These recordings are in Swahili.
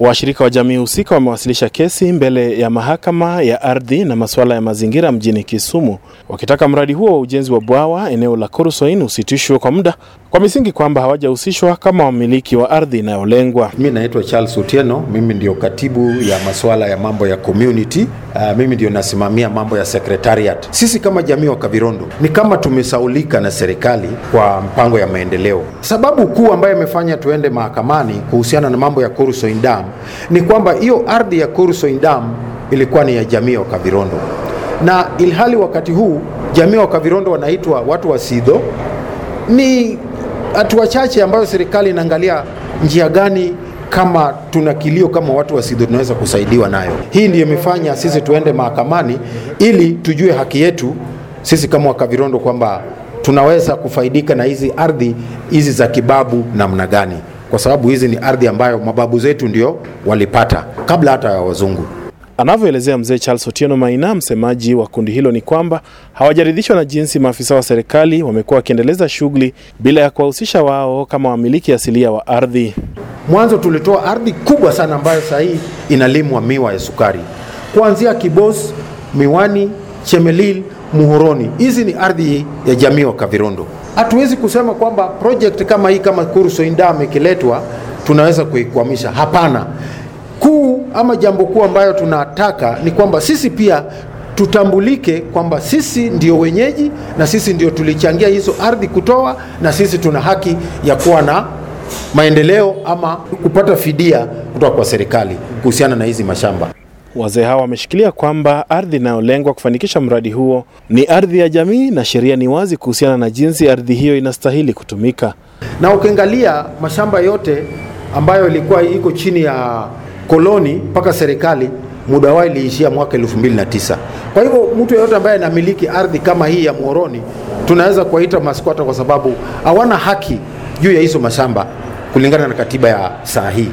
Washirika wa jamii husika wamewasilisha kesi mbele ya mahakama ya ardhi na masuala ya mazingira mjini Kisumu wakitaka mradi huo wa ujenzi wa bwawa eneo la Kurusoin usitishwe kwa muda kwa misingi kwamba hawajahusishwa kama wamiliki wa ardhi inayolengwa. Mi naitwa Charles Otieno, mimi ndio katibu ya masuala ya mambo ya community. Uh, mimi ndio nasimamia mambo ya secretariat. Sisi kama jamii wa Kavirondo ni kama tumesaulika na serikali kwa mpango ya maendeleo. Sababu kuu ambayo imefanya tuende mahakamani kuhusiana na mambo ya Kurusoin Dam ni kwamba hiyo ardhi ya Kurusoin Dam ilikuwa ni ya jamii wa Kavirondo, na ilhali wakati huu jamii wa Kavirondo wanaitwa watu wa Sidho. Ni hatua chache ambayo serikali inaangalia njia gani kama tuna kilio kama watu wa Sidho tunaweza kusaidiwa nayo. Hii ndiyo imefanya sisi tuende mahakamani ili tujue haki yetu sisi kama Wakavirondo kwamba tunaweza kufaidika na hizi ardhi hizi za kibabu namna gani, kwa sababu hizi ni ardhi ambayo mababu zetu ndio walipata kabla hata ya wazungu. Anavyoelezea mzee Charles Otieno Maina, msemaji wa kundi hilo, ni kwamba hawajaridhishwa na jinsi maafisa wa serikali wamekuwa wakiendeleza shughuli bila ya kuwahusisha wao kama wamiliki asilia wa ardhi. Mwanzo tulitoa ardhi kubwa sana ambayo sasa hii inalimwa miwa ya sukari, kuanzia Kibos, Miwani, Chemelil, Muhoroni. Hizi ni ardhi ya jamii wa Kavirondo. Hatuwezi kusema kwamba project kama hii kama Kuruso Dam ikiletwa tunaweza kuikwamisha. Hapana. Kuu ama jambo kuu ambayo tunataka ni kwamba sisi pia tutambulike kwamba sisi ndio wenyeji na sisi ndio tulichangia hizo ardhi kutoa, na sisi tuna haki ya kuwa na maendeleo ama kupata fidia kutoka kwa serikali kuhusiana na hizi mashamba. Wazee hawa wameshikilia kwamba ardhi inayolengwa kufanikisha mradi huo ni ardhi ya jamii na sheria ni wazi kuhusiana na jinsi ardhi hiyo inastahili kutumika. Na ukiangalia mashamba yote ambayo ilikuwa iko chini ya koloni mpaka serikali, muda wao iliishia mwaka 2009. Kwa hivyo mtu yeyote ambaye anamiliki ardhi kama hii ya Muhoroni tunaweza kuwaita maskwata kwa sababu hawana haki juu ya hizo mashamba kulingana na katiba ya saa hii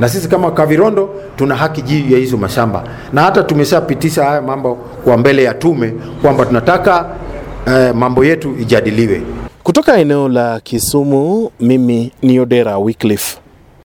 na sisi kama Kavirondo tuna haki juu ya hizo mashamba, na hata tumeshapitisha haya mambo kwa mbele ya tume kwamba tunataka eh, mambo yetu ijadiliwe. Kutoka eneo la Kisumu, mimi ni Odera Wycliffe.